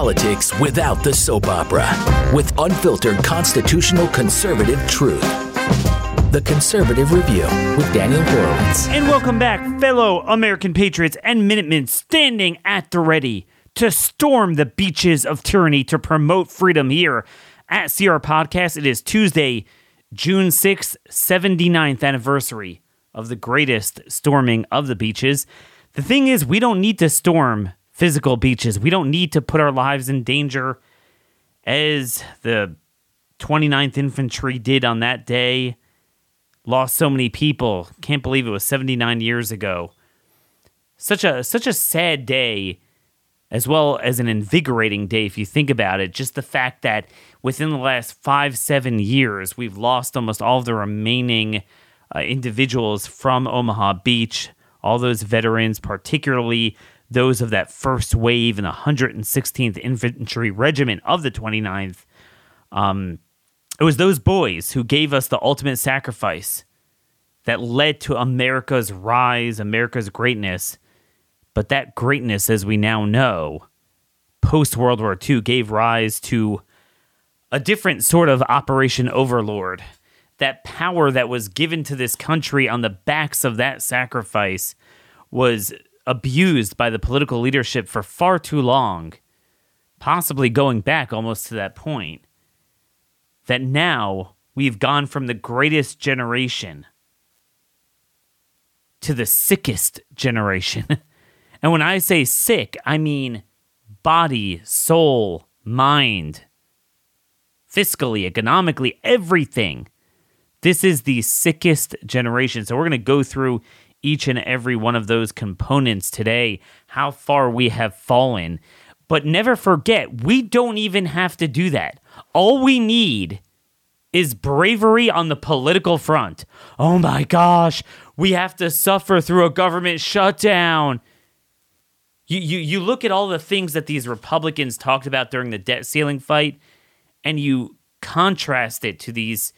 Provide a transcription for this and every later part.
politics without the soap opera with unfiltered constitutional conservative truth. The Conservative Review with Daniel Horowitz. And welcome back, fellow American patriots and Minutemen standing at the ready to storm the beaches of tyranny to promote freedom here at CR Podcast. It is Tuesday, June 6th, 79th anniversary of the greatest storming of the beaches. The thing is, we don't need to storm physical beaches. We don't need to put our lives in danger as the 29th Infantry did on that day. Lost so many people. Can't believe it was 79 years ago. Such a such a sad day as well as an invigorating day if you think about it. Just the fact that within the last five, seven years, we've lost almost all of the remaining uh, individuals from Omaha Beach, all those veterans, particularly those of that first wave in the 116th Infantry Regiment of the 29th. Um, it was those boys who gave us the ultimate sacrifice that led to America's rise, America's greatness. But that greatness, as we now know, post World War II, gave rise to a different sort of Operation Overlord. That power that was given to this country on the backs of that sacrifice was abused by the political leadership for far too long, possibly going back almost to that point. That now we've gone from the greatest generation to the sickest generation. and when I say sick, I mean body, soul, mind, fiscally, economically, everything. This is the sickest generation. So we're going to go through each and every one of those components today, how far we have fallen. But never forget, we don't even have to do that. All we need is bravery on the political front. Oh my gosh, we have to suffer through a government shutdown. You, you, you look at all the things that these Republicans talked about during the debt ceiling fight, and you contrast it to these,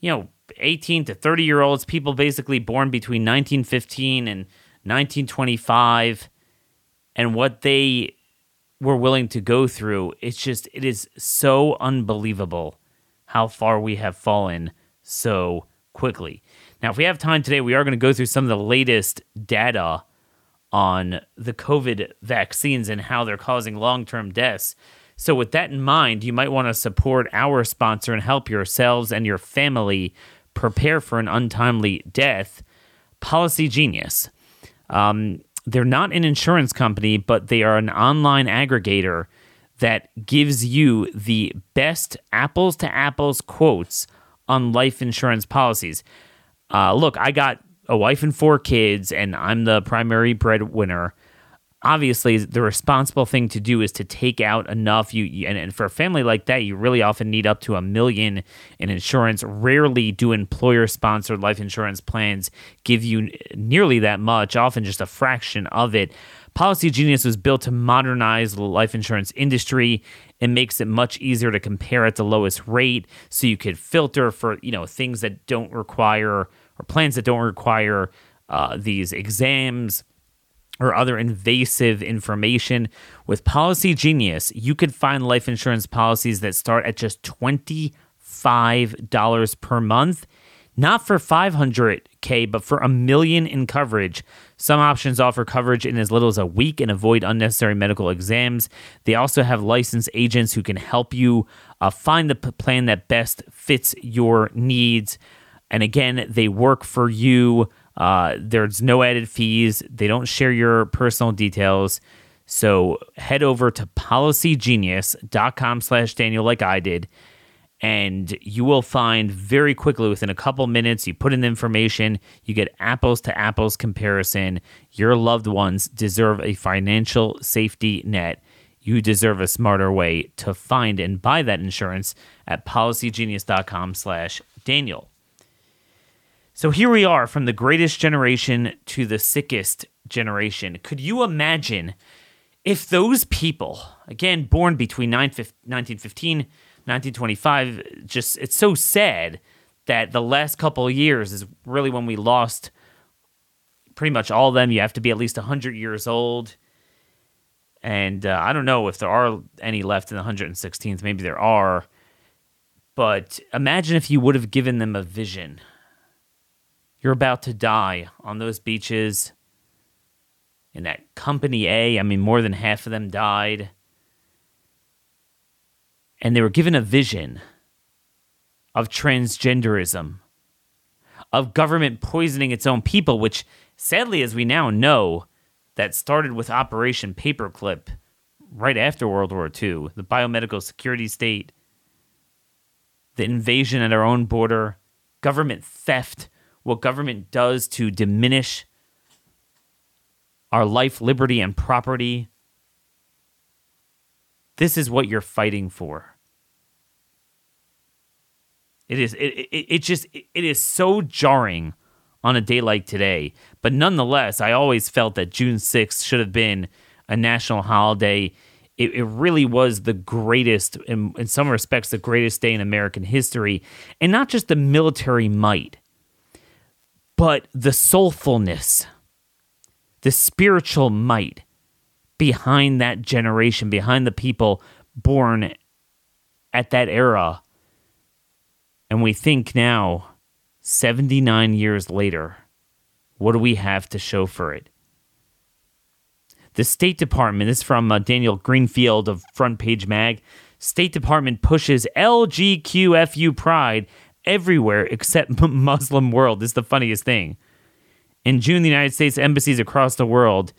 you know, 18 to 30 year olds, people basically born between 1915 and 1925, and what they were willing to go through. It's just, it is so unbelievable how far we have fallen so quickly. Now, if we have time today, we are going to go through some of the latest data on the COVID vaccines and how they're causing long term deaths. So, with that in mind, you might want to support our sponsor and help yourselves and your family prepare for an untimely death, Policy Genius. Um, they're not an insurance company, but they are an online aggregator that gives you the best apples to apples quotes on life insurance policies. Uh, look, I got a wife and four kids, and I'm the primary breadwinner obviously the responsible thing to do is to take out enough. You, and, and, for a family like that you really often need up to a million in insurance. Rarely do employer sponsored life insurance plans give you nearly that much often just a fraction of it. Policy genius was built to modernize the life insurance industry. It makes it much easier to compare at the lowest rate so you could filter for you know things that don't require or plans that don't require uh, these exams or other invasive information. With Policy Genius, you could find life insurance policies that start at just $25 per month. Not for 500K, but for a million in coverage. Some options offer coverage in as little as a week and avoid unnecessary medical exams. They also have licensed agents who can help you uh, find the plan that best fits your needs. And again, they work for you. Uh, there's no added fees. They don't share your personal details. So head over to policygenius.com slash Daniel like I did. And you will find very quickly within a couple minutes, you put in the information, you get apples to apples comparison. Your loved ones deserve a financial safety net. You deserve a smarter way to find and buy that insurance at policygenius.com slash Daniel. So here we are from the greatest generation to the sickest generation. Could you imagine if those people, again, born between 1915 1925, just it's so sad that the last couple years is really when we lost pretty much all of them. You have to be at least 100 years old. And uh, I don't know if there are any left in the 116th. Maybe there are. But imagine if you would have given them a vision. You're about to die on those beaches. In that Company A, I mean, more than half of them died. And they were given a vision of transgenderism, of government poisoning its own people, which sadly, as we now know, that started with Operation Paperclip right after World War II, the biomedical security state, the invasion at our own border, government theft, what government does to diminish our life, liberty, and property. This is what you're fighting for. It is it, it, it just it is so jarring on a day like today. But nonetheless, I always felt that June 6th should have been a national holiday. It, it really was the greatest, in, in some respects, the greatest day in American history. And not just the military might, but the soulfulness, the spiritual might behind that generation, behind the people born at that era and we think now, 79 years later, what do we have to show for it? The State Department, this is from uh, Daniel Greenfield of Front Page Mag. State Department pushes LGQFU pride everywhere except Muslim world. This is the funniest thing. In June, the United States embassies across the world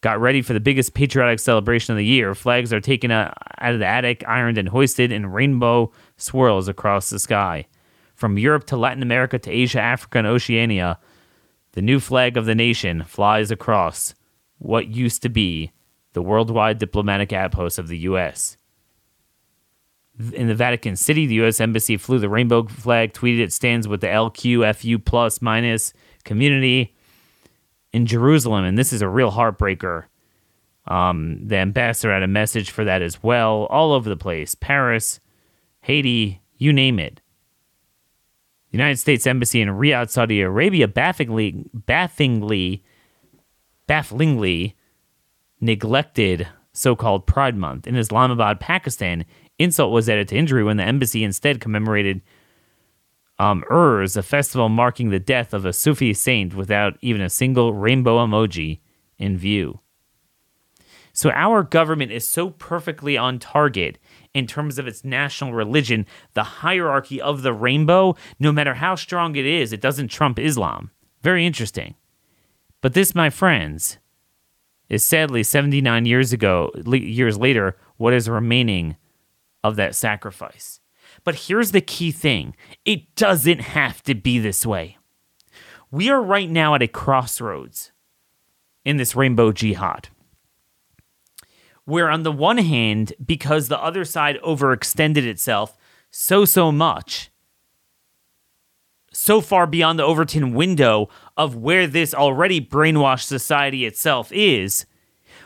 got ready for the biggest patriotic celebration of the year. Flags are taken uh, out of the attic, ironed, and hoisted in rainbow swirls across the sky. From Europe to Latin America to Asia, Africa, and Oceania, the new flag of the nation flies across what used to be the worldwide diplomatic outpost of the U.S. In the Vatican City, the U.S. Embassy flew the rainbow flag, tweeted it stands with the LQFU plus minus community in Jerusalem, and this is a real heartbreaker. Um, the ambassador had a message for that as well, all over the place. Paris, Haiti, you name it. The United States Embassy in Riyadh, Saudi Arabia, bafflingly, bafflingly, bafflingly neglected so-called Pride Month. In Islamabad, Pakistan, insult was added to injury when the embassy instead commemorated um, Urs, a festival marking the death of a Sufi saint without even a single rainbow emoji in view. So our government is so perfectly on target in terms of its national religion, the hierarchy of the rainbow, no matter how strong it is, it doesn't trump Islam. Very interesting. But this, my friends, is sadly 79 years ago, years later, what is remaining of that sacrifice. But here's the key thing it doesn't have to be this way. We are right now at a crossroads in this rainbow jihad. Where, on the one hand, because the other side overextended itself so, so much, so far beyond the Overton window of where this already brainwashed society itself is,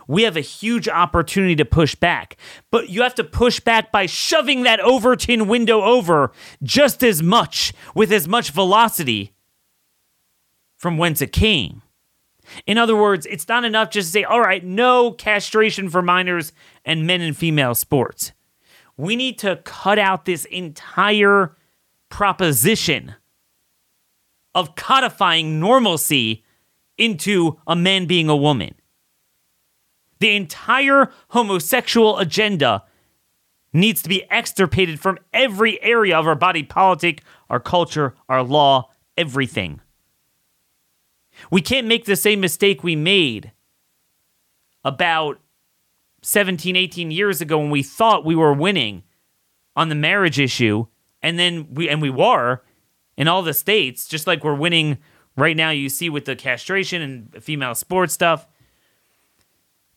we have a huge opportunity to push back. But you have to push back by shoving that Overton window over just as much, with as much velocity from whence it came. In other words, it's not enough just to say, all right, no castration for minors and men and female sports. We need to cut out this entire proposition of codifying normalcy into a man being a woman. The entire homosexual agenda needs to be extirpated from every area of our body politic, our culture, our law, everything. We can't make the same mistake we made about 17, 18 years ago when we thought we were winning on the marriage issue and then we and we were in all the states just like we're winning right now you see with the castration and female sports stuff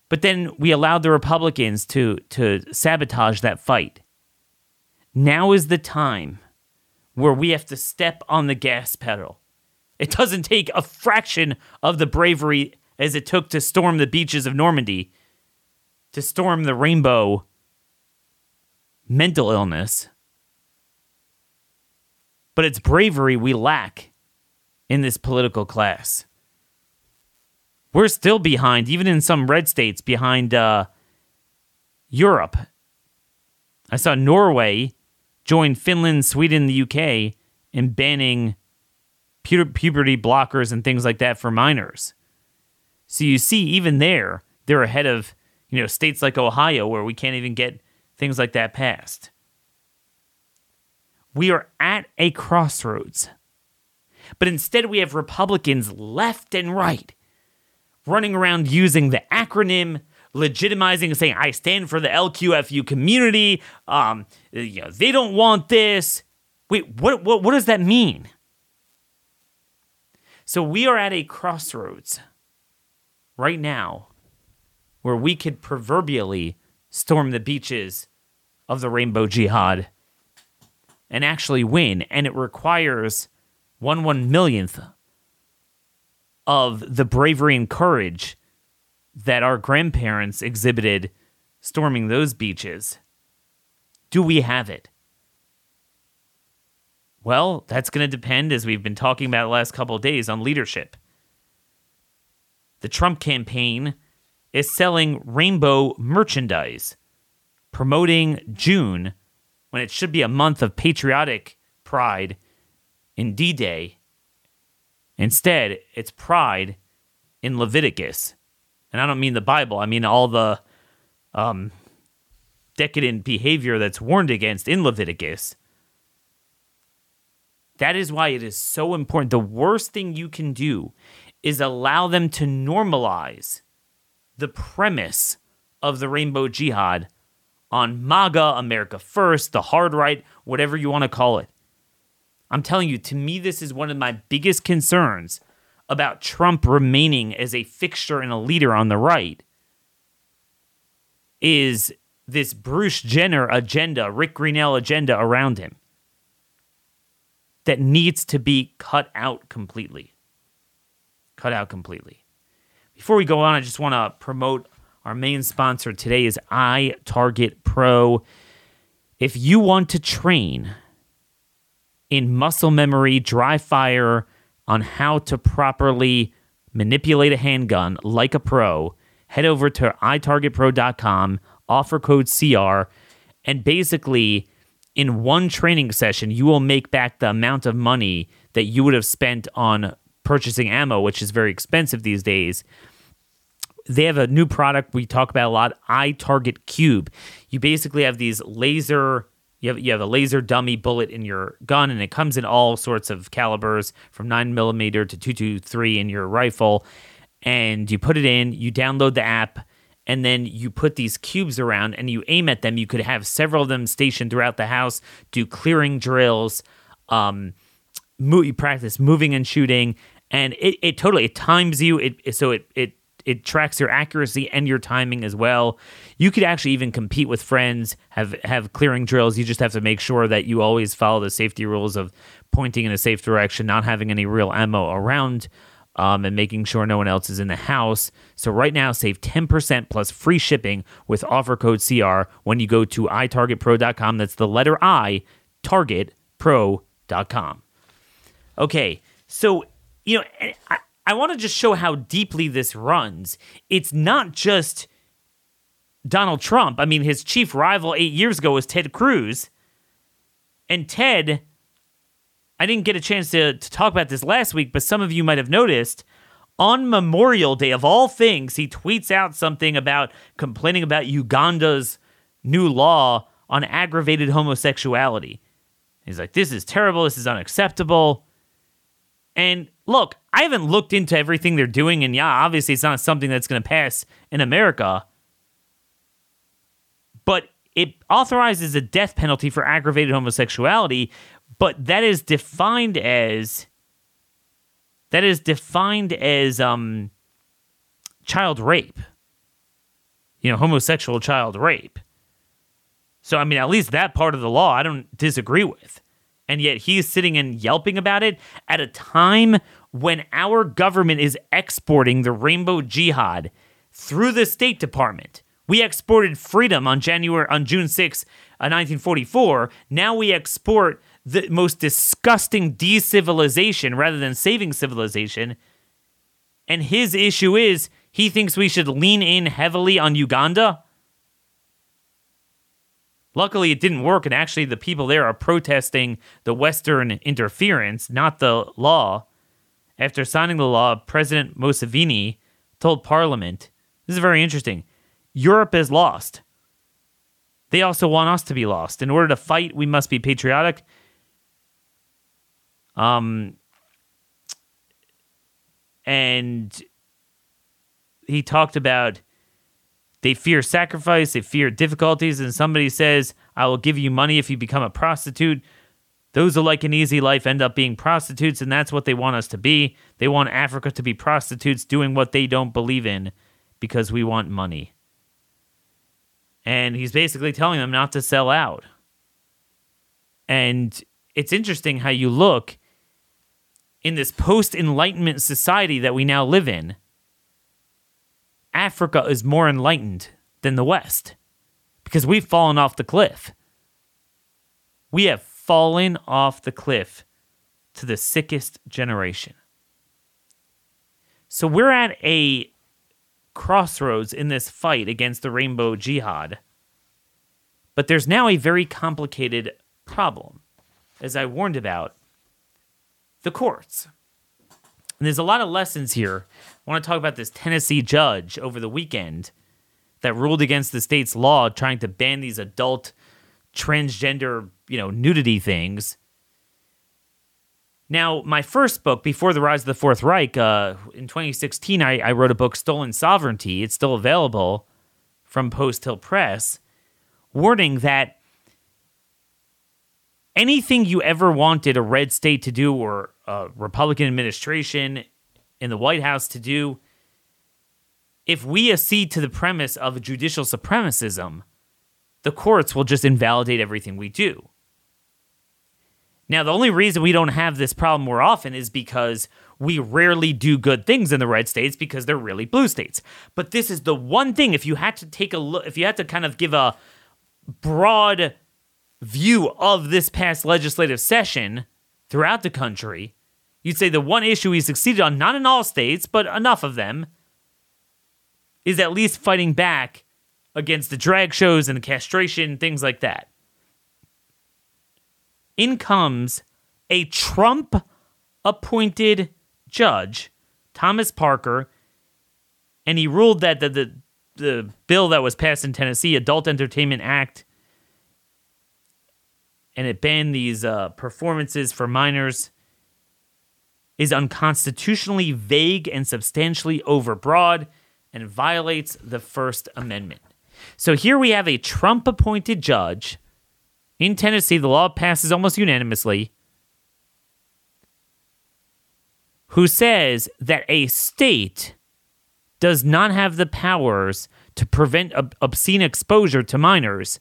but then we allowed the Republicans to to sabotage that fight. Now is the time where we have to step on the gas pedal. It doesn't take a fraction of the bravery as it took to storm the beaches of Normandy, to storm the rainbow mental illness. But it's bravery we lack in this political class we're still behind, even in some red states, behind uh, Europe. I saw Norway join Finland, Sweden, the UK in banning pu- puberty blockers and things like that for minors. So you see, even there, they're ahead of you know states like Ohio where we can't even get things like that passed. We are at a crossroads. But instead, we have Republicans left and right running around using the acronym, legitimizing and saying, I stand for the LQFU community. Um, you know, they don't want this. Wait, what, what, what does that mean? So we are at a crossroads right now where we could proverbially storm the beaches of the rainbow jihad and actually win. And it requires one one millionth of the bravery and courage that our grandparents exhibited storming those beaches. Do we have it? Well, that's going to depend, as we've been talking about the last couple days, on leadership. The Trump campaign is selling rainbow merchandise, promoting June when it should be a month of patriotic pride in D Day. Instead, it's pride in Leviticus. And I don't mean the Bible, I mean all the um, decadent behavior that's warned against in Leviticus. That is why it is so important. The worst thing you can do is allow them to normalize the premise of the Rainbow Jihad on MAGA, America First, the hard right, whatever you want to call it. I'm telling you, to me, this is one of my biggest concerns about Trump remaining as a fixture and a leader on the right is this Bruce Jenner agenda, Rick Grenell agenda around him that needs to be cut out completely. Cut out completely. Before we go on, I just want to promote our main sponsor today is iTarget Pro. If you want to train in muscle memory, dry fire on how to properly manipulate a handgun like a pro, head over to itargetpro.com, offer code CR, and basically in one training session, you will make back the amount of money that you would have spent on purchasing ammo, which is very expensive these days. They have a new product we talk about a lot, iTarget Cube. You basically have these laser you have you have a laser dummy bullet in your gun, and it comes in all sorts of calibers from nine millimeter to two two three in your rifle. And you put it in, you download the app, and then you put these cubes around and you aim at them. You could have several of them stationed throughout the house, do clearing drills, um, you practice moving and shooting, and it, it totally it times you. It so it it it tracks your accuracy and your timing as well. You could actually even compete with friends, have have clearing drills. You just have to make sure that you always follow the safety rules of pointing in a safe direction, not having any real ammo around. Um, and making sure no one else is in the house. So right now, save 10% plus free shipping with offer code CR when you go to itargetpro.com. That's the letter I, targetpro.com. Okay, so, you know, I, I want to just show how deeply this runs. It's not just Donald Trump. I mean, his chief rival eight years ago was Ted Cruz. And Ted, I didn't get a chance to, to talk about this last week, but some of you might have noticed on Memorial Day, of all things, he tweets out something about complaining about Uganda's new law on aggravated homosexuality. He's like, this is terrible. This is unacceptable. And look, I haven't looked into everything they're doing, and yeah, obviously it's not something that's going to pass in America. But it authorizes a death penalty for aggravated homosexuality, but that is defined as that is defined as um child rape. You know, homosexual child rape. So I mean, at least that part of the law I don't disagree with and yet he's sitting and yelping about it at a time when our government is exporting the rainbow jihad through the State Department. We exported freedom on January on June 6, uh, 1944. Now we export the most disgusting decivilization rather than saving civilization. And his issue is he thinks we should lean in heavily on Uganda. Luckily, it didn't work, and actually, the people there are protesting the Western interference, not the law. After signing the law, President Museveni told Parliament, This is very interesting. Europe is lost. They also want us to be lost. In order to fight, we must be patriotic. Um, and he talked about they fear sacrifice, they fear difficulties, and somebody says, I will give you money if you become a prostitute. Those who like an easy life end up being prostitutes, and that's what they want us to be. They want Africa to be prostitutes doing what they don't believe in because we want money. And he's basically telling them not to sell out. And it's interesting how you look in this post Enlightenment society that we now live in. Africa is more enlightened than the West because we've fallen off the cliff. We have fallen off the cliff to the sickest generation. So we're at a crossroads in this fight against the rainbow jihad. But there's now a very complicated problem, as I warned about the courts. And there's a lot of lessons here. I want to talk about this Tennessee judge over the weekend that ruled against the state's law trying to ban these adult transgender, you know, nudity things. Now, my first book, Before the Rise of the Fourth Reich, uh, in 2016, I, I wrote a book, Stolen Sovereignty. It's still available from Post Hill Press, warning that anything you ever wanted a red state to do or a Republican administration in the White House to do, if we accede to the premise of judicial supremacism, the courts will just invalidate everything we do. Now, the only reason we don't have this problem more often is because we rarely do good things in the red states because they're really blue states. But this is the one thing, if you had to take a look, if you had to kind of give a broad view of this past legislative session throughout the country, you'd say the one issue he succeeded on, not in all states, but enough of them, is at least fighting back against the drag shows and the castration, things like that. In comes a Trump appointed judge, Thomas Parker, and he ruled that the, the, the bill that was passed in Tennessee, Adult Entertainment Act, and it banned these uh, performances for minors, is unconstitutionally vague and substantially overbroad and violates the First Amendment. So here we have a Trump appointed judge in Tennessee. The law passes almost unanimously. Who says that a state does not have the powers to prevent ob- obscene exposure to minors.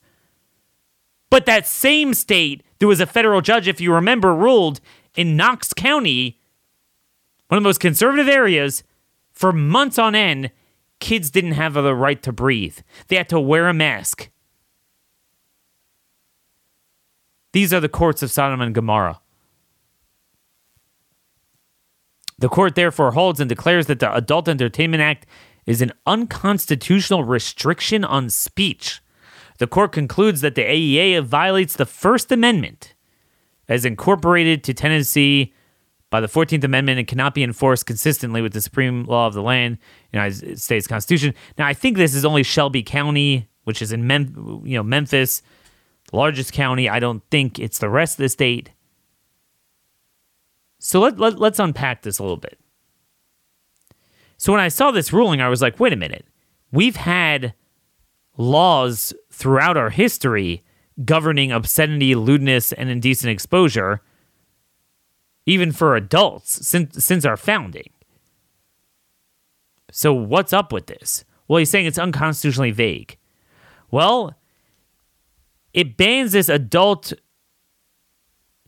But that same state, there was a federal judge, if you remember, ruled in Knox County, one of the most conservative areas, for months on end kids didn't have the right to breathe. They had to wear a mask. These are the courts of Sodom and Gomorrah. The court therefore holds and declares that the Adult Entertainment Act is an unconstitutional restriction on speech. The court concludes that the AEA violates the First Amendment as incorporated to Tennessee by the 14th Amendment and cannot be enforced consistently with the supreme law of the land, United States Constitution. Now, I think this is only Shelby County, which is in Mem- you know Memphis, the largest county. I don't think it's the rest of the state. So let, let, let's unpack this a little bit. So when I saw this ruling, I was like, wait a minute. We've had laws throughout our history governing obscenity, lewdness, and indecent exposure even for adults since since our founding. So what's up with this? Well, he's saying it's unconstitutionally vague. Well, it bans this adult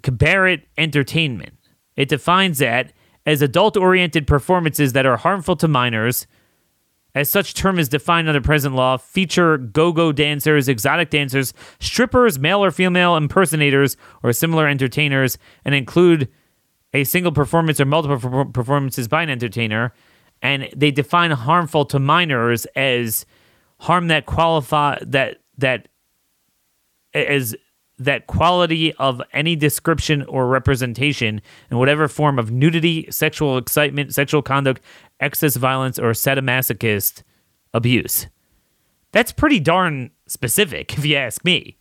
cabaret entertainment. It defines that as adult oriented performances that are harmful to minors. As such term is defined under present law, feature go-go dancers, exotic dancers, strippers, male or female impersonators, or similar entertainers, and include a single performance or multiple performances by an entertainer, and they define harmful to minors as harm that qualify that that as that quality of any description or representation in whatever form of nudity, sexual excitement, sexual conduct, excess violence, or sadomasochist abuse. That's pretty darn specific, if you ask me.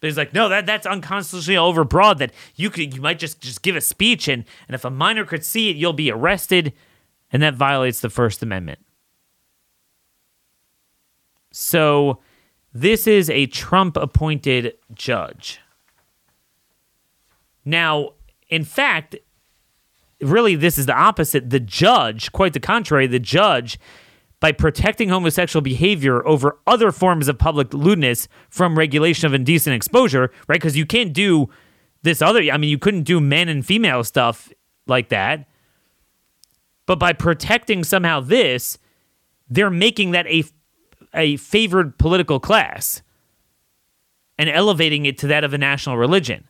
But he's like, no, that that's unconstitutionally overbroad. That you could you might just just give a speech and and if a minor could see it, you'll be arrested, and that violates the First Amendment. So this is a Trump appointed judge. Now, in fact, really, this is the opposite. The judge, quite the contrary, the judge, by protecting homosexual behavior over other forms of public lewdness from regulation of indecent exposure, right? Because you can't do this other, I mean, you couldn't do men and female stuff like that. But by protecting somehow this, they're making that a a favored political class and elevating it to that of a national religion.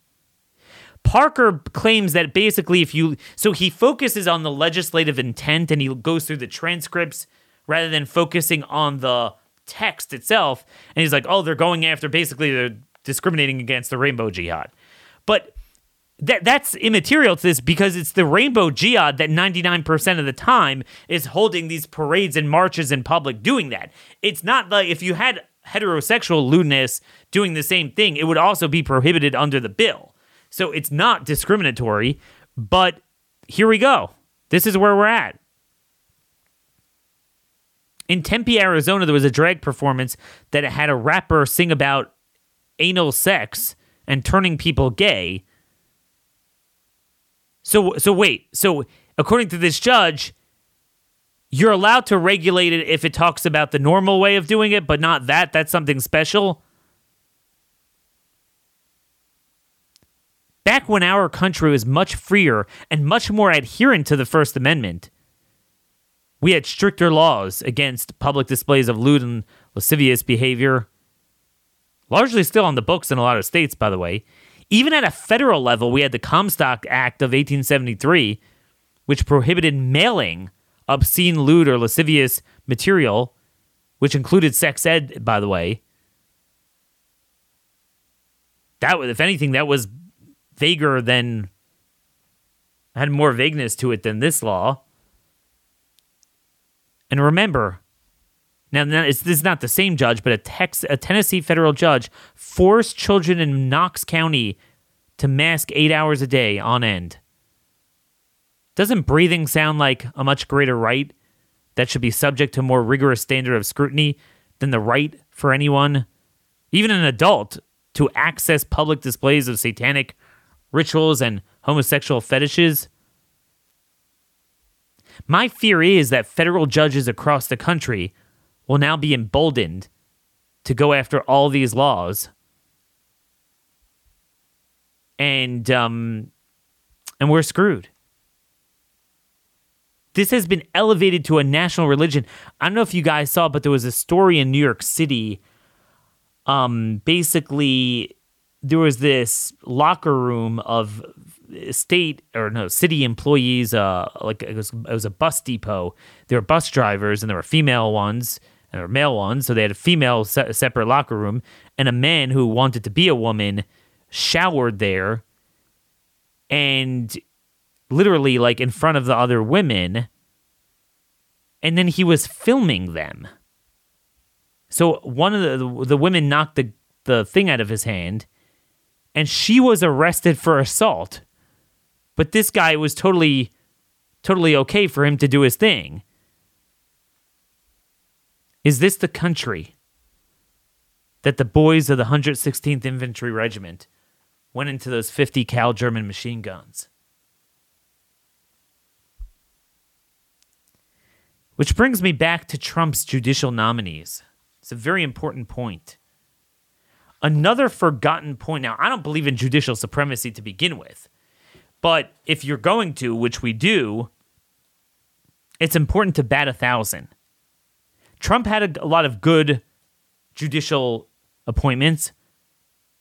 Parker claims that basically, if you so he focuses on the legislative intent and he goes through the transcripts rather than focusing on the text itself. And he's like, oh, they're going after basically they're discriminating against the rainbow jihad. But that that's immaterial to this because it's the rainbow jihad that 99% of the time is holding these parades and marches in public doing that. It's not like if you had heterosexual lewdness doing the same thing, it would also be prohibited under the bill. So it's not discriminatory, but here we go. This is where we're at. In Tempe, Arizona, there was a drag performance that had a rapper sing about anal sex and turning people gay so so wait. So according to this judge, you're allowed to regulate it if it talks about the normal way of doing it, but not that. That's something special. Back when our country was much freer and much more adherent to the First Amendment, we had stricter laws against public displays of lewd and lascivious behavior. Largely still on the books in a lot of states, by the way. Even at a federal level, we had the Comstock Act of 1873, which prohibited mailing obscene, lewd, or lascivious material, which included sex ed, by the way. That was, if anything, that was vaguer than had more vagueness to it than this law. And remember, now, this is not the same judge, but a, Tex, a Tennessee federal judge forced children in Knox County to mask eight hours a day on end. Doesn't breathing sound like a much greater right that should be subject to more rigorous standard of scrutiny than the right for anyone, even an adult, to access public displays of satanic rituals and homosexual fetishes? My fear is that federal judges across the country will now be emboldened to go after all these laws. And um and we're screwed. This has been elevated to a national religion. I don't know if you guys saw, but there was a story in New York City. Um, basically, there was this locker room of state or no city employees. Uh, like it was, it was a bus depot. There were bus drivers, and there were female ones, and there were male ones. So they had a female se- separate locker room, and a man who wanted to be a woman showered there, and literally like in front of the other women, and then he was filming them. So one of the the women knocked the the thing out of his hand, and she was arrested for assault. But this guy was totally totally okay for him to do his thing. Is this the country that the boys of the 116th Infantry Regiment went into those 50 cal German machine guns? Which brings me back to Trump's judicial nominees. It's a very important point. Another forgotten point. Now, I don't believe in judicial supremacy to begin with, but if you're going to, which we do, it's important to bat a thousand. Trump had a, a lot of good judicial appointments,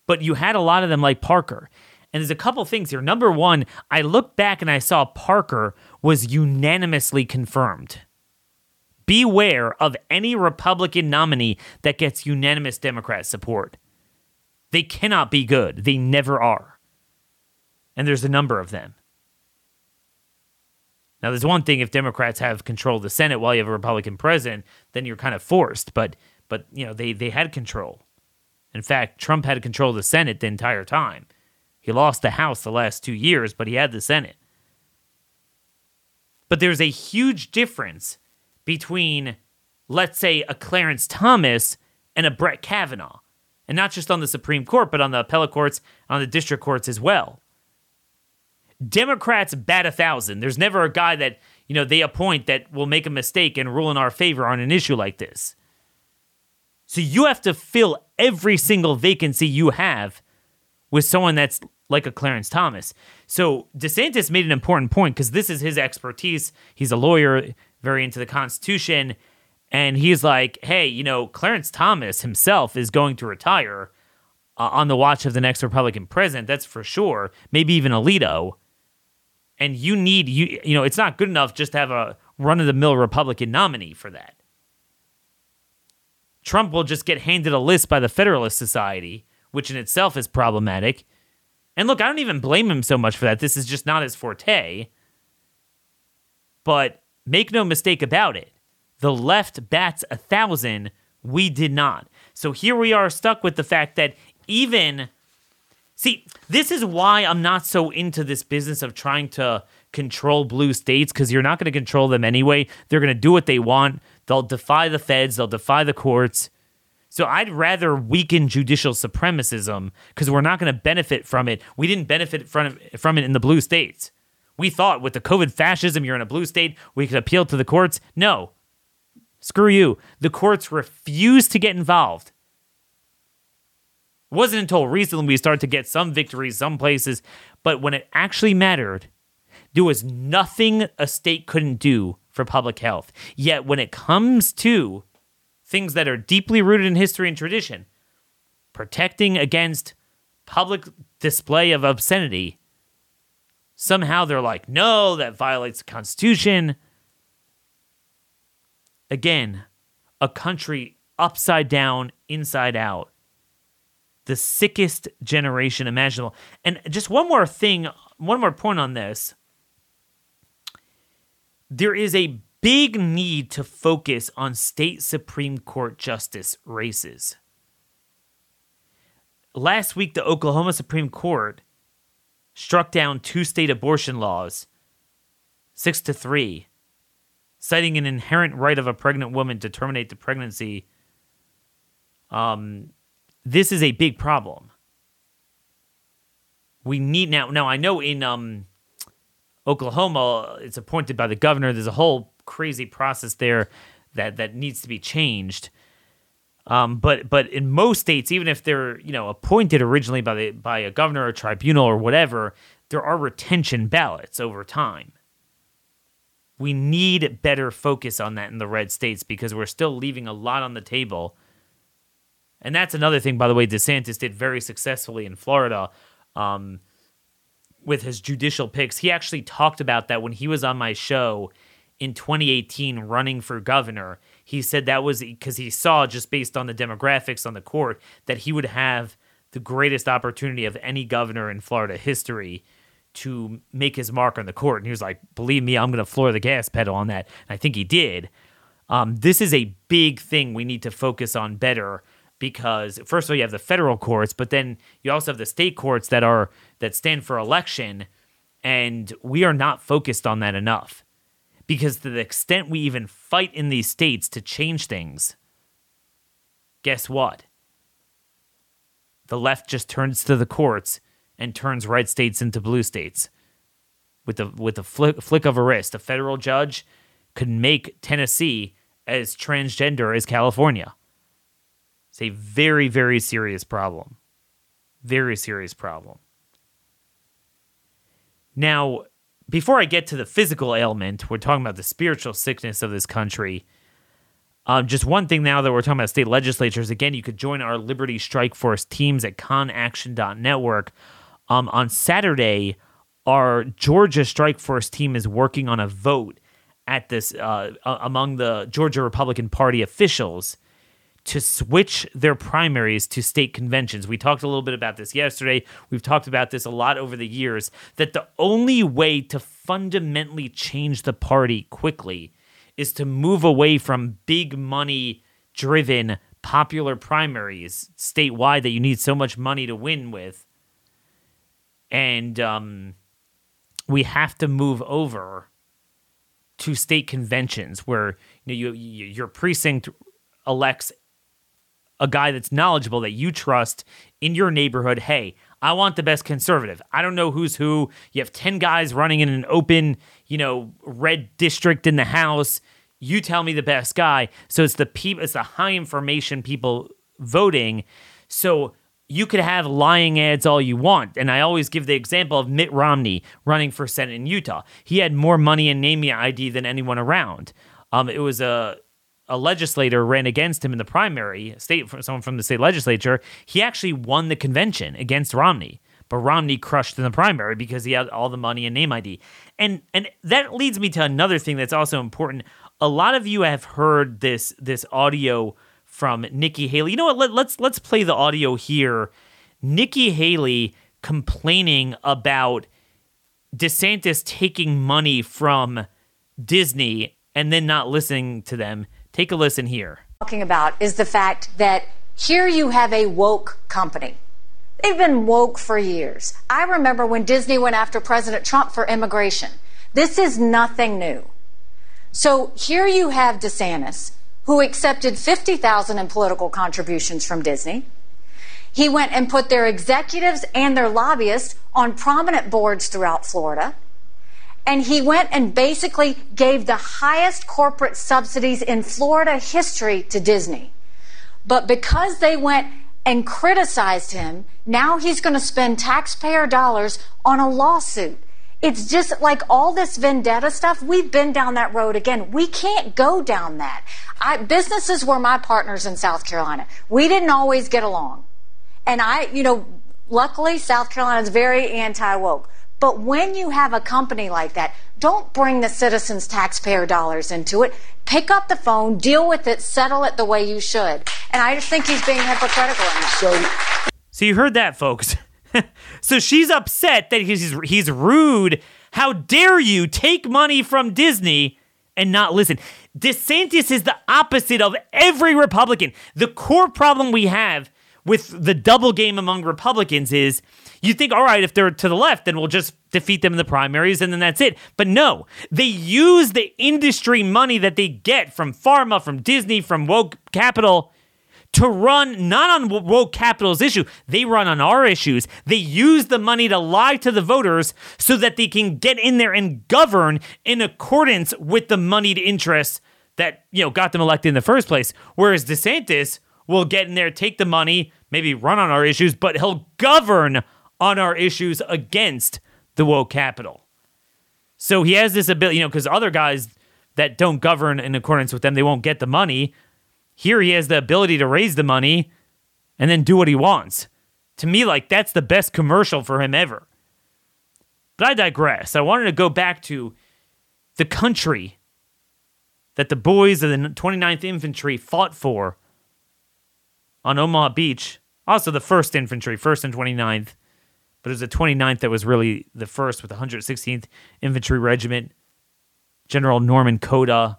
but you had a lot of them like Parker. And there's a couple things here. Number one, I looked back and I saw Parker was unanimously confirmed. Beware of any Republican nominee that gets unanimous Democrat support. They cannot be good. They never are. And there's a number of them. Now, there's one thing if Democrats have control of the Senate while you have a Republican president, then you're kind of forced. But, but you know, they, they had control. In fact, Trump had control of the Senate the entire time. He lost the House the last two years, but he had the Senate. But there's a huge difference between, let's say, a Clarence Thomas and a Brett Kavanaugh. And not just on the Supreme Court, but on the appellate courts, on the district courts as well. Democrats bat a thousand. There's never a guy that, you know, they appoint that will make a mistake and rule in our favor on an issue like this. So you have to fill every single vacancy you have with someone that's like a Clarence Thomas. So DeSantis made an important point because this is his expertise. He's a lawyer, very into the Constitution. And he's like, hey, you know, Clarence Thomas himself is going to retire uh, on the watch of the next Republican president. That's for sure. Maybe even Alito. And you need, you, you know, it's not good enough just to have a run of the mill Republican nominee for that. Trump will just get handed a list by the Federalist Society, which in itself is problematic. And look, I don't even blame him so much for that. This is just not his forte. But make no mistake about it. The left bats a thousand. We did not. So here we are stuck with the fact that even. See, this is why I'm not so into this business of trying to control blue states because you're not going to control them anyway. They're going to do what they want. They'll defy the feds, they'll defy the courts. So I'd rather weaken judicial supremacism because we're not going to benefit from it. We didn't benefit from from it in the blue states. We thought with the COVID fascism, you're in a blue state, we could appeal to the courts. No. Screw you. The courts refuse to get involved. It wasn't until recently we started to get some victories some places, but when it actually mattered, there was nothing a state couldn't do for public health. Yet when it comes to things that are deeply rooted in history and tradition, protecting against public display of obscenity, somehow they're like, no, that violates the Constitution. Again, a country upside down, inside out. The sickest generation imaginable. And just one more thing, one more point on this there is a big need to focus on state Supreme Court justice races. Last week, the Oklahoma Supreme Court struck down two state abortion laws, six to three, citing an inherent right of a pregnant woman to terminate the pregnancy. Um, this is a big problem. We need now. Now I know in um Oklahoma, it's appointed by the governor. There's a whole crazy process there that that needs to be changed. Um, but but in most states, even if they're you know appointed originally by the by a governor or tribunal or whatever, there are retention ballots over time. We need better focus on that in the red states because we're still leaving a lot on the table. And that's another thing, by the way, DeSantis did very successfully in Florida. Um, with his judicial picks. He actually talked about that when he was on my show in 2018 running for governor. He said that was because he saw, just based on the demographics on the court, that he would have the greatest opportunity of any governor in Florida history to make his mark on the court. And he was like, believe me, I'm going to floor the gas pedal on that. And I think he did. Um, this is a big thing we need to focus on better because first of all you have the federal courts but then you also have the state courts that are that stand for election and we are not focused on that enough. Because to the extent we even fight in these states to change things guess what? The left just turns to the courts and turns red states into blue states. With the with the flick, flick of a wrist a federal judge could make Tennessee as transgender as California it's a very, very serious problem. Very serious problem. Now, before I get to the physical ailment, we're talking about the spiritual sickness of this country. Um, just one thing now that we're talking about state legislatures. Again, you could join our Liberty Strike Force teams at conaction.network. Um, on Saturday, our Georgia Strike Force team is working on a vote at this uh, among the Georgia Republican Party officials to switch their primaries to state conventions. We talked a little bit about this yesterday. We've talked about this a lot over the years that the only way to fundamentally change the party quickly is to move away from big money driven popular primaries statewide that you need so much money to win with. And um, we have to move over to state conventions where you know you, you, your precinct elects a guy that's knowledgeable that you trust in your neighborhood. Hey, I want the best conservative. I don't know who's who. You have 10 guys running in an open, you know, red district in the house. You tell me the best guy. So it's the people it's the high information people voting. So you could have lying ads all you want. And I always give the example of Mitt Romney running for Senate in Utah. He had more money and name ID than anyone around. Um, it was a a legislator ran against him in the primary, state someone from the state legislature. He actually won the convention against Romney, but Romney crushed in the primary because he had all the money and name ID. And and that leads me to another thing that's also important. A lot of you have heard this this audio from Nikki Haley. You know what? Let, let's let's play the audio here. Nikki Haley complaining about DeSantis taking money from Disney and then not listening to them. Take a listen here. Talking about is the fact that here you have a woke company. They've been woke for years. I remember when Disney went after President Trump for immigration. This is nothing new. So here you have DeSantis who accepted 50,000 in political contributions from Disney. He went and put their executives and their lobbyists on prominent boards throughout Florida. And he went and basically gave the highest corporate subsidies in Florida history to Disney. But because they went and criticized him, now he's going to spend taxpayer dollars on a lawsuit it's just like all this vendetta stuff. We've been down that road again. We can't go down that. I, businesses were my partners in South Carolina. We didn't always get along. And I, you know, luckily South Carolina is very anti woke. But when you have a company like that, don't bring the citizens' taxpayer dollars into it. Pick up the phone, deal with it, settle it the way you should. And I just think he's being hypocritical in that. So, so you heard that, folks. so she's upset that he's he's rude. How dare you take money from Disney and not listen? DeSantis is the opposite of every Republican. The core problem we have with the double game among Republicans is you think, all right, if they're to the left, then we'll just defeat them in the primaries and then that's it. But no, they use the industry money that they get from pharma, from Disney, from woke capital to run not on woke capital's issue. They run on our issues. They use the money to lie to the voters so that they can get in there and govern in accordance with the moneyed interests that, you know, got them elected in the first place. Whereas DeSantis will get in there, take the money, maybe run on our issues, but he'll govern on our issues against the woke capital. So he has this ability, you know, because other guys that don't govern in accordance with them, they won't get the money. Here he has the ability to raise the money and then do what he wants. To me, like that's the best commercial for him ever. But I digress. I wanted to go back to the country that the boys of the 29th Infantry fought for on Omaha Beach. Also, the 1st Infantry, 1st and 29th. But it was the 29th that was really the first with the 116th Infantry Regiment. General Norman Cota,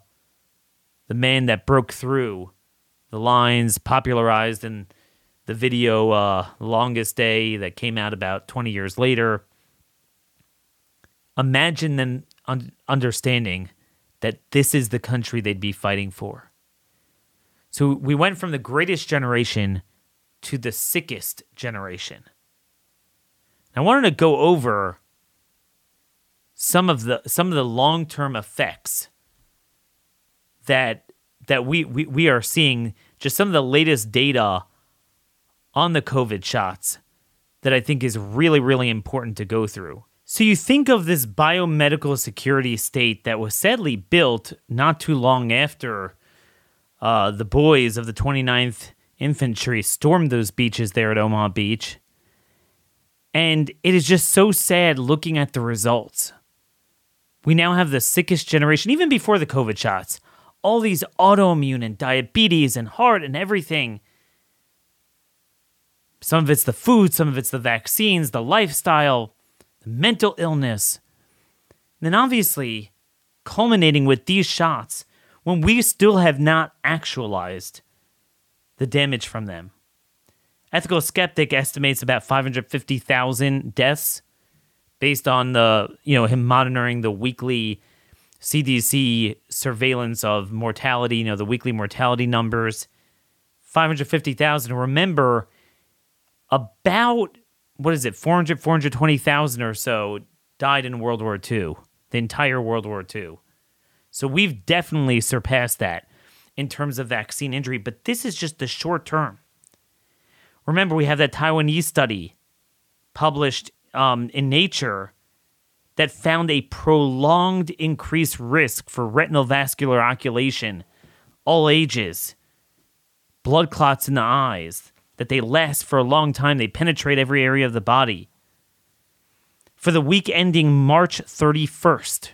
the man that broke through the lines popularized in the video uh, Longest Day that came out about 20 years later. Imagine them un- understanding that this is the country they'd be fighting for. So we went from the greatest generation to the sickest generation. I wanted to go over some of the some of the long-term effects that that we, we, we are seeing just some of the latest data on the COVID shots that I think is really, really important to go through. So, you think of this biomedical security state that was sadly built not too long after uh, the boys of the 29th Infantry stormed those beaches there at Omaha Beach. And it is just so sad looking at the results. We now have the sickest generation, even before the COVID shots, all these autoimmune and diabetes and heart and everything. Some of it's the food, some of it's the vaccines, the lifestyle, the mental illness. And then obviously, culminating with these shots when we still have not actualized the damage from them. Ethical Skeptic estimates about 550,000 deaths based on the, you know, him monitoring the weekly CDC surveillance of mortality, you know, the weekly mortality numbers. 550,000. Remember, about, what is it, 400, 420,000 or so died in World War II, the entire World War II. So we've definitely surpassed that in terms of vaccine injury, but this is just the short term. Remember, we have that Taiwanese study published um, in Nature that found a prolonged increased risk for retinal vascular occlusion, all ages, blood clots in the eyes, that they last for a long time, they penetrate every area of the body. For the week ending March 31st,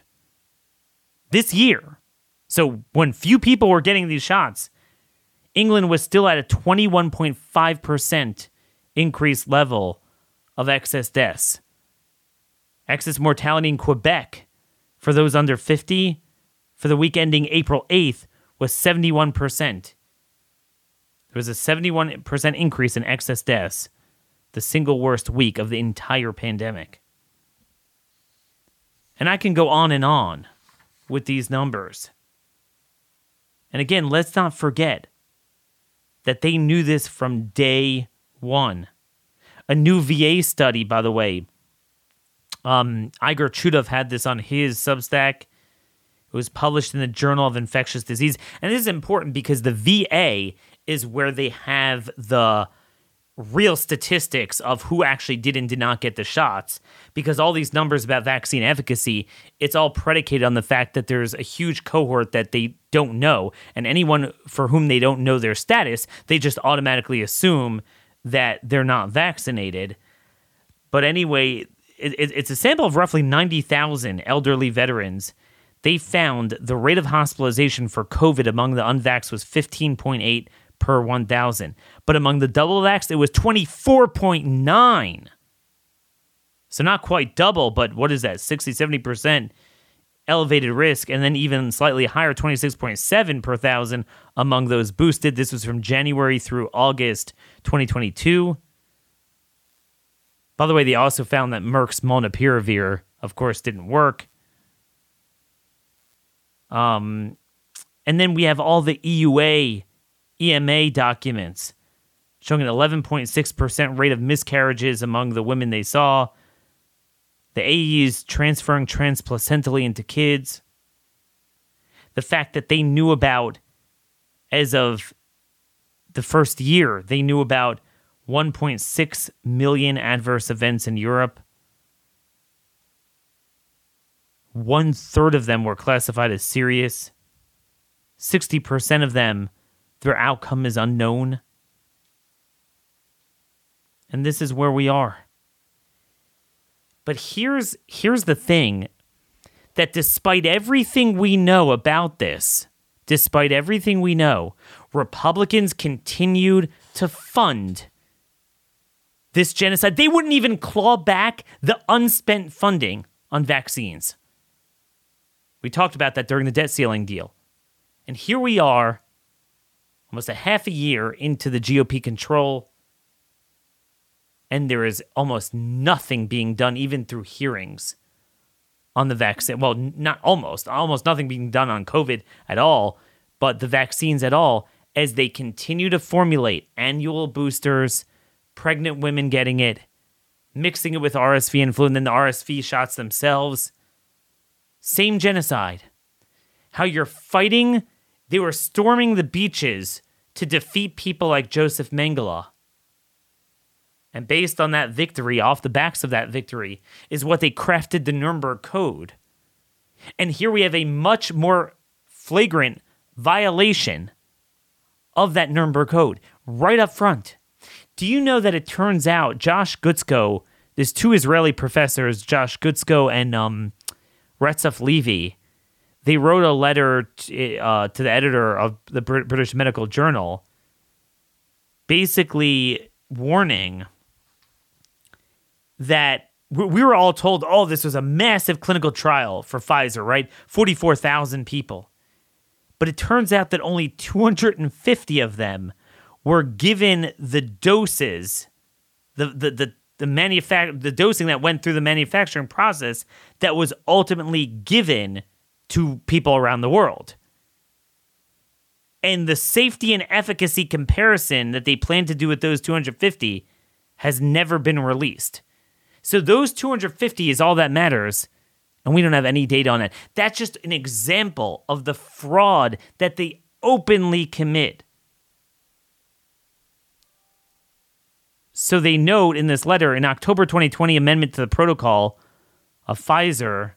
this year, so when few people were getting these shots, England was still at a 21.5% increased level of excess deaths. Excess mortality in Quebec for those under 50 for the week ending April 8th was 71%. There was a 71% increase in excess deaths, the single worst week of the entire pandemic. And I can go on and on with these numbers. And again, let's not forget that they knew this from day one. A new VA study, by the way, um, Igor Chudov had this on his Substack. It was published in the Journal of Infectious Disease. And this is important because the VA is where they have the real statistics of who actually did and did not get the shots because all these numbers about vaccine efficacy it's all predicated on the fact that there's a huge cohort that they don't know. And anyone for whom they don't know their status they just automatically assume that they're not vaccinated. But anyway it, it's a sample of roughly 90,000 elderly veterans. They found the rate of hospitalization for covid among the unvaxxed was 15.8 per 1,000. But among the double vaxxed, it was 24.9. So not quite double, but what is that? 60, 70% elevated risk, and then even slightly higher, 26.7 per thousand among those boosted. This was from January through August 2022. By the way, they also found that Merck's Molnupiravir, of course, didn't work. Um, and then we have all the EUA EMA documents showing an 11.6% rate of miscarriages among the women they saw. The AEs transferring transplacentally into kids. The fact that they knew about, as of the first year, they knew about 1.6 million adverse events in Europe. One third of them were classified as serious. 60% of them their outcome is unknown. And this is where we are. But here's here's the thing that despite everything we know about this, despite everything we know, Republicans continued to fund this genocide. They wouldn't even claw back the unspent funding on vaccines. We talked about that during the debt ceiling deal. And here we are almost a half a year into the GOP control, and there is almost nothing being done, even through hearings on the vaccine. Well, not almost, almost nothing being done on COVID at all, but the vaccines at all, as they continue to formulate annual boosters, pregnant women getting it, mixing it with RSV and flu, and then the RSV shots themselves. Same genocide. How you're fighting they were storming the beaches to defeat people like Joseph Mengele. And based on that victory, off the backs of that victory, is what they crafted the Nuremberg Code. And here we have a much more flagrant violation of that Nuremberg Code right up front. Do you know that it turns out Josh Guetzkow, there's two Israeli professors, Josh Guetzkow and um, Retsef Levi, they wrote a letter to, uh, to the editor of the British Medical Journal, basically warning that we were all told, oh, this was a massive clinical trial for Pfizer, right? 44,000 people. But it turns out that only 250 of them were given the doses, the, the, the, the, manufac- the dosing that went through the manufacturing process that was ultimately given to people around the world. And the safety and efficacy comparison that they plan to do with those 250 has never been released. So those 250 is all that matters. And we don't have any data on it. That's just an example of the fraud that they openly commit. So they note in this letter in October 2020 amendment to the protocol of Pfizer,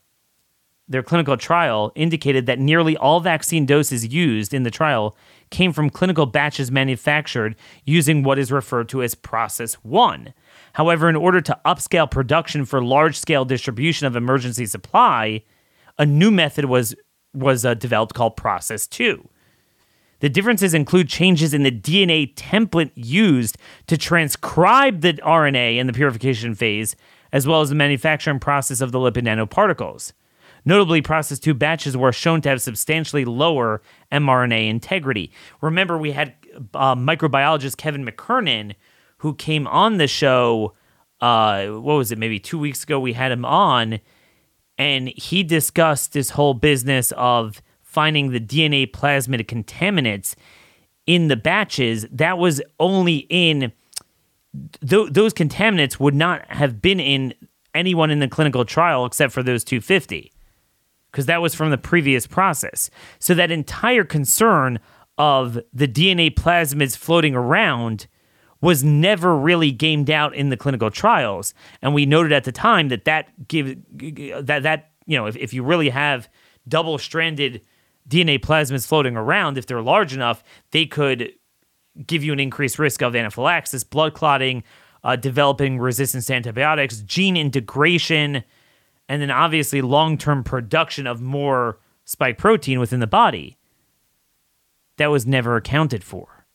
their clinical trial indicated that nearly all vaccine doses used in the trial came from clinical batches manufactured using what is referred to as process 1 However, in order to upscale production for large scale distribution of emergency supply, a new method was, was uh, developed called Process 2. The differences include changes in the DNA template used to transcribe the RNA in the purification phase, as well as the manufacturing process of the lipid nanoparticles. Notably, process 2 batches were shown to have substantially lower mRNA integrity. Remember, we had uh, microbiologist Kevin McKernan who came on the show. Uh, what was it? Maybe two weeks ago, we had him on, and he discussed this whole business of finding the DNA plasmid contaminants in the batches. That was only in th- those contaminants would not have been in anyone in the clinical trial except for those 250 because that was from the previous process. So that entire concern of the DNA plasmids floating around was never really gamed out in the clinical trials. And we noted at the time that that give that that you know if, if you really have double stranded DNA plasmids floating around, if they're large enough, they could give you an increased risk of anaphylaxis, blood clotting, uh, developing resistance to antibiotics, gene integration, and then obviously long term production of more spike protein within the body. That was never accounted for.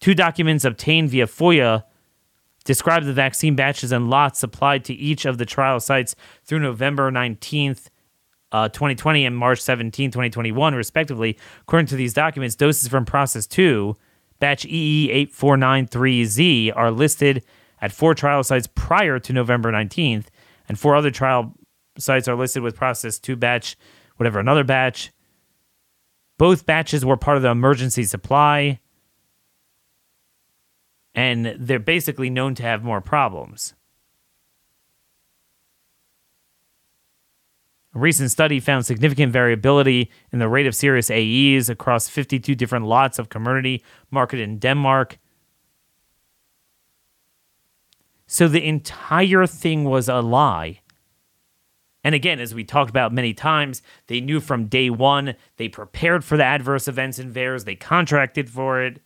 Two documents obtained via FOIA describe the vaccine batches and lots supplied to each of the trial sites through November 19th, uh, 2020 and March 17, 2021, respectively. According to these documents, doses from Process 2, batch EE8493Z, are listed at four trial sites prior to November 19th, and four other trial sites are listed with Process 2 batch, whatever, another batch. Both batches were part of the emergency supply and they're basically known to have more problems. A recent study found significant variability in the rate of serious AEs across 52 different lots of Comirnaty marketed in Denmark. So the entire thing was a lie. And again, as we talked about many times, they knew from day one, they prepared for the adverse events in VAERS, they contracted for it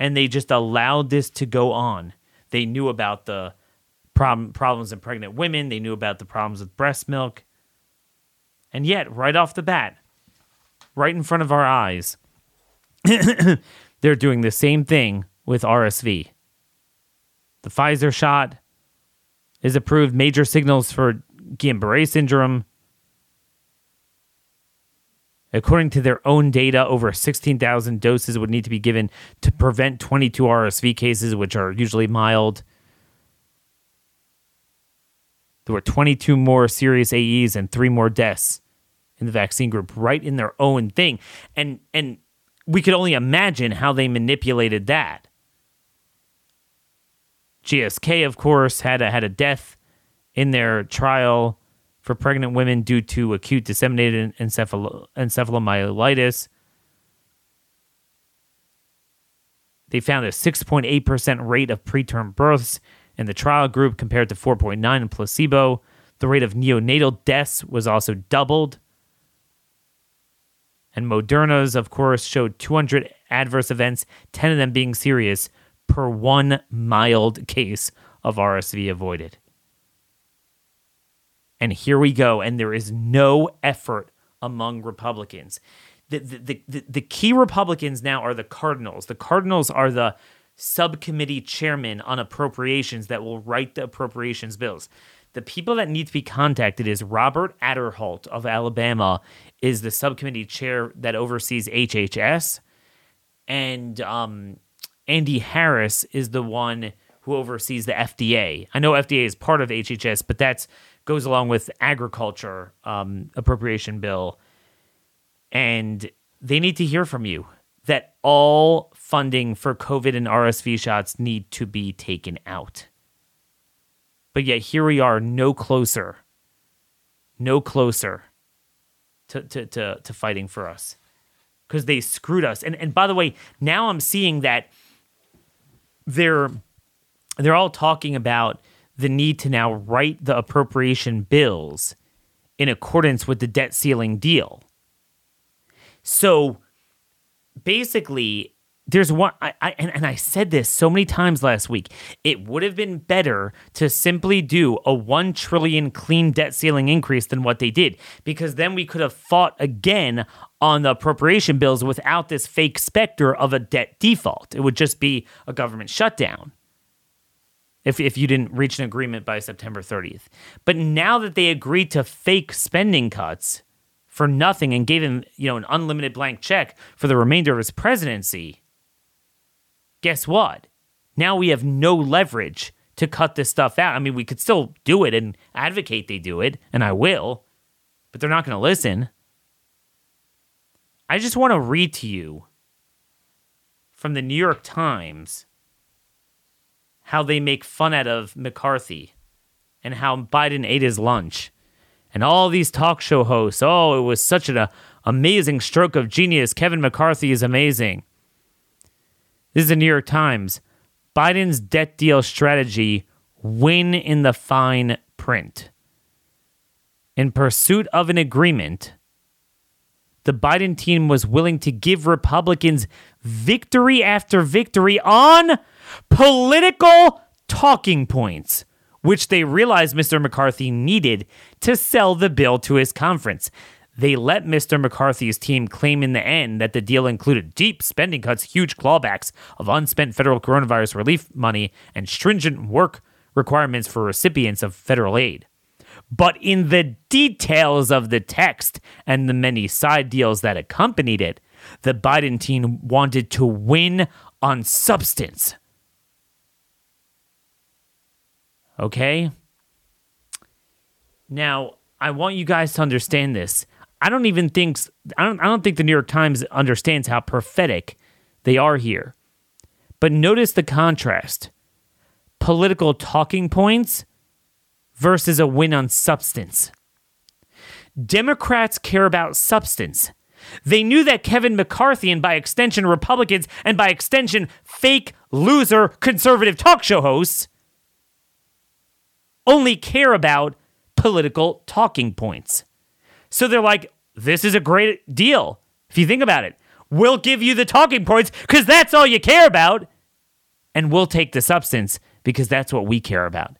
and they just allowed this to go on. They knew about the problem, problems in pregnant women, they knew about the problems with breast milk. And yet, right off the bat, right in front of our eyes, they're doing the same thing with RSV. The Pfizer shot is approved, major signals for Guillain Barre syndrome According to their own data, over 16,000 doses would need to be given to prevent 22 RSV cases, which are usually mild. There were 22 more serious AEs and three more deaths in the vaccine group, right in their own thing. And and we could only imagine how they manipulated that. GSK, of course, had a, had a death in their trial for pregnant women due to acute disseminated encephalo- encephalomyelitis. They found a 6.8% rate of preterm births in the trial group compared to 4.9 in placebo. The rate of neonatal deaths was also doubled. And Moderna's, of course, showed 200 adverse events, 10 of them being serious, per one mild case of RSV avoided. And here we go. And there is no effort among Republicans. The, the, the, the, key Republicans now are the Cardinals. The Cardinals are the subcommittee chairman on appropriations that will write the appropriations bills. The people that need to be contacted is Robert Aderholt of Alabama is the subcommittee chair that oversees HHS, and um, Andy Harris is the one who oversees the FDA. I know FDA is part of HHS, but that goes along with agriculture um, appropriation bill, and they need to hear from you that all funding for COVID and RSV shots need to be taken out. But yet here we are, no closer, no closer to to to, to fighting for us because they screwed us. And and by the way, now I'm seeing that they're they're all talking about the need to now write the appropriation bills in accordance with the debt ceiling deal. So basically, there's one, I, I, and, and I said this so many times last week. It would have been better to simply do a 1 trillion clean debt ceiling increase than what they did, because then we could have fought again on the appropriation bills without this fake specter of a debt default. It would just be a government shutdown if, if you didn't reach an agreement by September 30th. But now that they agreed to fake spending cuts for nothing and gave him, you know, an unlimited blank check for the remainder of his presidency, guess what? Now we have no leverage to cut this stuff out. I mean, we could still do it and advocate they do it, and I will, but they're not going to listen. I just want to read to you from the New York Times how they make fun out of McCarthy and how Biden ate his lunch. And all these talk show hosts, oh, it was such an uh, amazing stroke of genius. Kevin McCarthy is amazing. This is the New York Times. Biden's debt deal strategy win in the fine print. In pursuit of an agreement, the Biden team was willing to give Republicans victory after victory on political talking points, which they realized Mr. McCarthy needed to sell the bill to his conference. They let Mr. McCarthy's team claim in the end that the deal included deep spending cuts, huge clawbacks of unspent federal coronavirus relief money, and stringent work requirements for recipients of federal aid. But in the details of the text and the many side deals that accompanied it, the Biden team wanted to win on substance. Okay? Now, I want you guys to understand this. I don't even think I don't I don't think the New York Times understands how prophetic they are here. But notice the contrast. Political talking points versus a win on substance. Democrats care about substance. They knew that Kevin McCarthy and by extension Republicans and by extension fake loser conservative talk show hosts only care about political talking points. So they're like, this is a great deal. If you think about it, we'll give you the talking points because that's all you care about. And we'll take the substance because that's what we care about.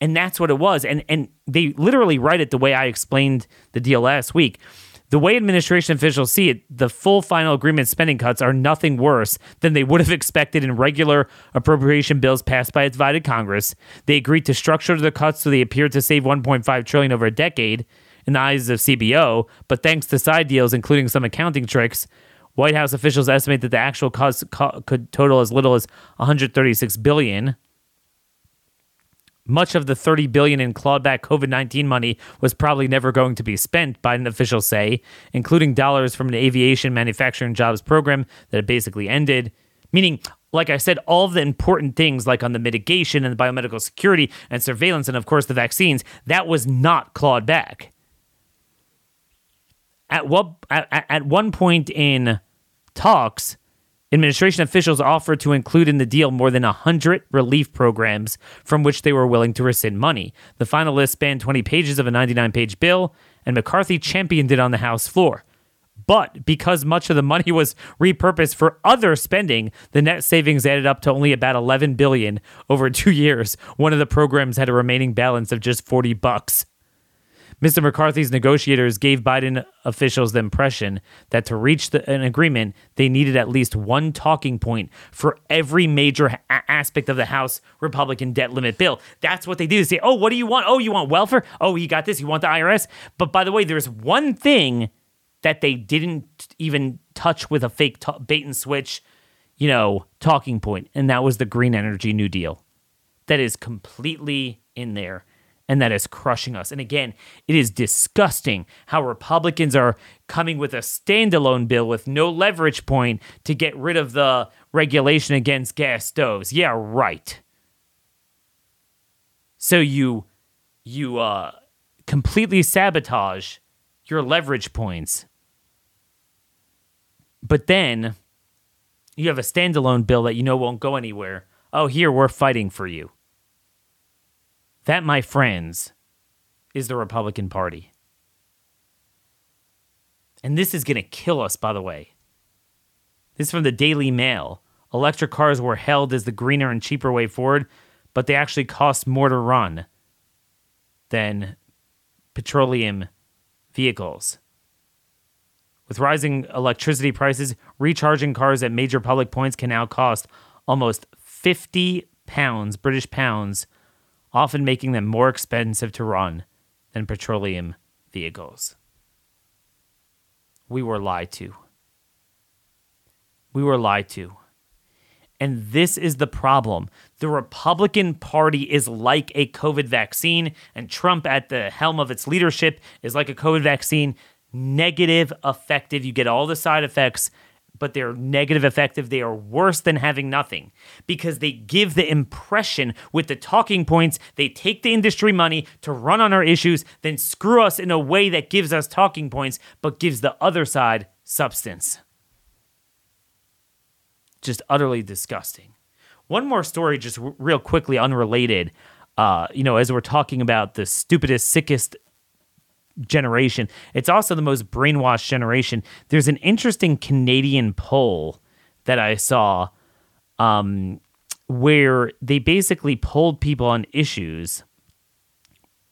And that's what it was. And and they literally write it the way I explained the deal last week. The way administration officials see it, the full final agreement spending cuts are nothing worse than they would have expected in regular appropriation bills passed by a divided Congress. They agreed to structure the cuts so they appeared to save 1.5 trillion over a decade in the eyes of CBO, but thanks to side deals including some accounting tricks, White House officials estimate that the actual cost could total as little as 136 billion. Much of the 30 billion in clawback COVID-19 money was probably never going to be spent, Biden officials say, including dollars from an aviation manufacturing jobs program that had basically ended. Meaning, like I said, all the important things like on the mitigation and the biomedical security and surveillance and of course the vaccines, that was not clawed back. At what at, at one point in talks, Administration officials offered to include in the deal more than 100 relief programs from which they were willing to rescind money. The final list spanned 20 pages of a 99 page bill, and McCarthy championed it on the House floor. But because much of the money was repurposed for other spending, the net savings added up to only about 11 billion over 2 years. One of the programs had a remaining balance of just 40 bucks. Mr. McCarthy's negotiators gave Biden officials the impression that to reach the, an agreement, they needed at least one talking point for every major aspect of the House Republican debt limit bill. That's what they do. They say, oh, what do you want? Oh, you want welfare? Oh, you got this. You want the IRS? But by the way, there's one thing that they didn't even touch with a fake t- bait and switch, you know, talking point, and that was the green energy new deal. That is completely in there and that is crushing us. And again, it is disgusting how Republicans are coming with a standalone bill with no leverage point to get rid of the regulation against gas stoves. Yeah, right. So you you uh completely sabotage your leverage points. But then you have a standalone bill that you know won't go anywhere. Oh, here we're fighting for you. That, my friends, is the Republican Party. And this is going to kill us, by the way. This is from the Daily Mail. Electric cars were held as the greener and cheaper way forward, but they actually cost more to run than petroleum vehicles. With rising electricity prices, recharging cars at major public points can now cost almost 50 pounds, British pounds, often making them more expensive to run than petroleum vehicles. We were lied to. We were lied to. And this is the problem. The Republican Party is like a COVID vaccine, and Trump at the helm of its leadership is like a COVID vaccine. Negative, effective. You get all the side effects, but they're negative effective. They are worse than having nothing because they give the impression with the talking points. They take the industry money to run on our issues, then screw us in a way that gives us talking points, but gives the other side substance. Just utterly disgusting. One more story, just r- real quickly, unrelated. Uh, you know, as we're talking about the stupidest, sickest generation. It's also the most brainwashed generation. There's an interesting Canadian poll that I saw um, where they basically polled people on issues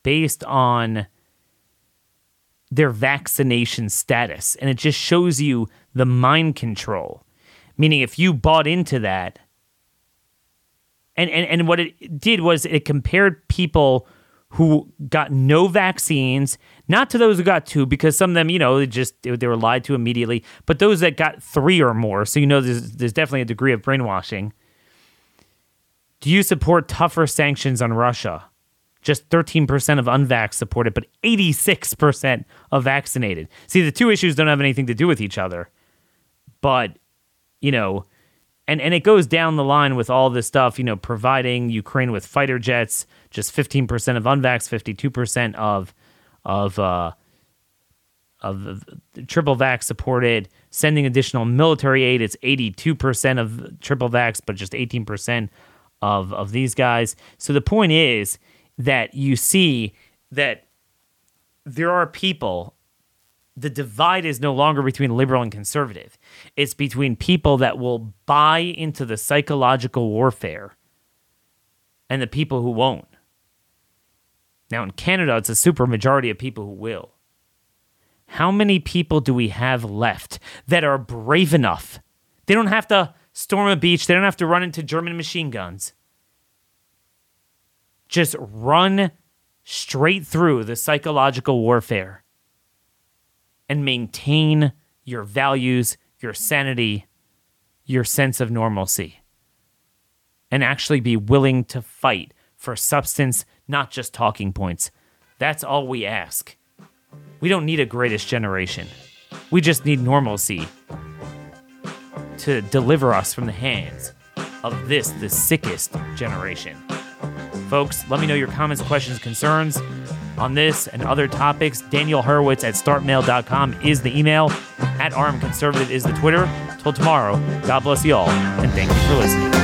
based on their vaccination status. And it just shows you the mind control. Meaning, if you bought into that, and, and, and what it did was it compared people who got no vaccines, not to those who got two, because some of them, you know, they just they were lied to immediately, but those that got three or more. So you know, there's there's definitely a degree of brainwashing. Do you support tougher sanctions on Russia? Just 13% of unvax supported, but 86% of vaccinated. See, the two issues don't have anything to do with each other. But, you know, and and it goes down the line with all this stuff, you know, providing Ukraine with fighter jets, just 15% of unvax, 52% of of uh, of triple vax supported, sending additional military aid. It's 82% of triple vax, but just 18% of of these guys. So the point is that you see that there are people the divide is no longer between liberal and conservative. It's between people that will buy into the psychological warfare and the people who won't. Now, in Canada, it's a super majority of people who will. How many people do we have left that are brave enough? They don't have to storm a beach, they don't have to run into German machine guns. Just run straight through the psychological warfare and maintain your values, your sanity, your sense of normalcy, and actually be willing to fight for substance, not just talking points. That's all we ask. We don't need a greatest generation. We just need normalcy to deliver us from the hands of this, the sickest generation. Folks, let me know your comments, questions, concerns on this and other topics. Daniel Horowitz at startmail.com is the email. At Armed Conservative is the Twitter. Till tomorrow, God bless you all, and thank you for listening.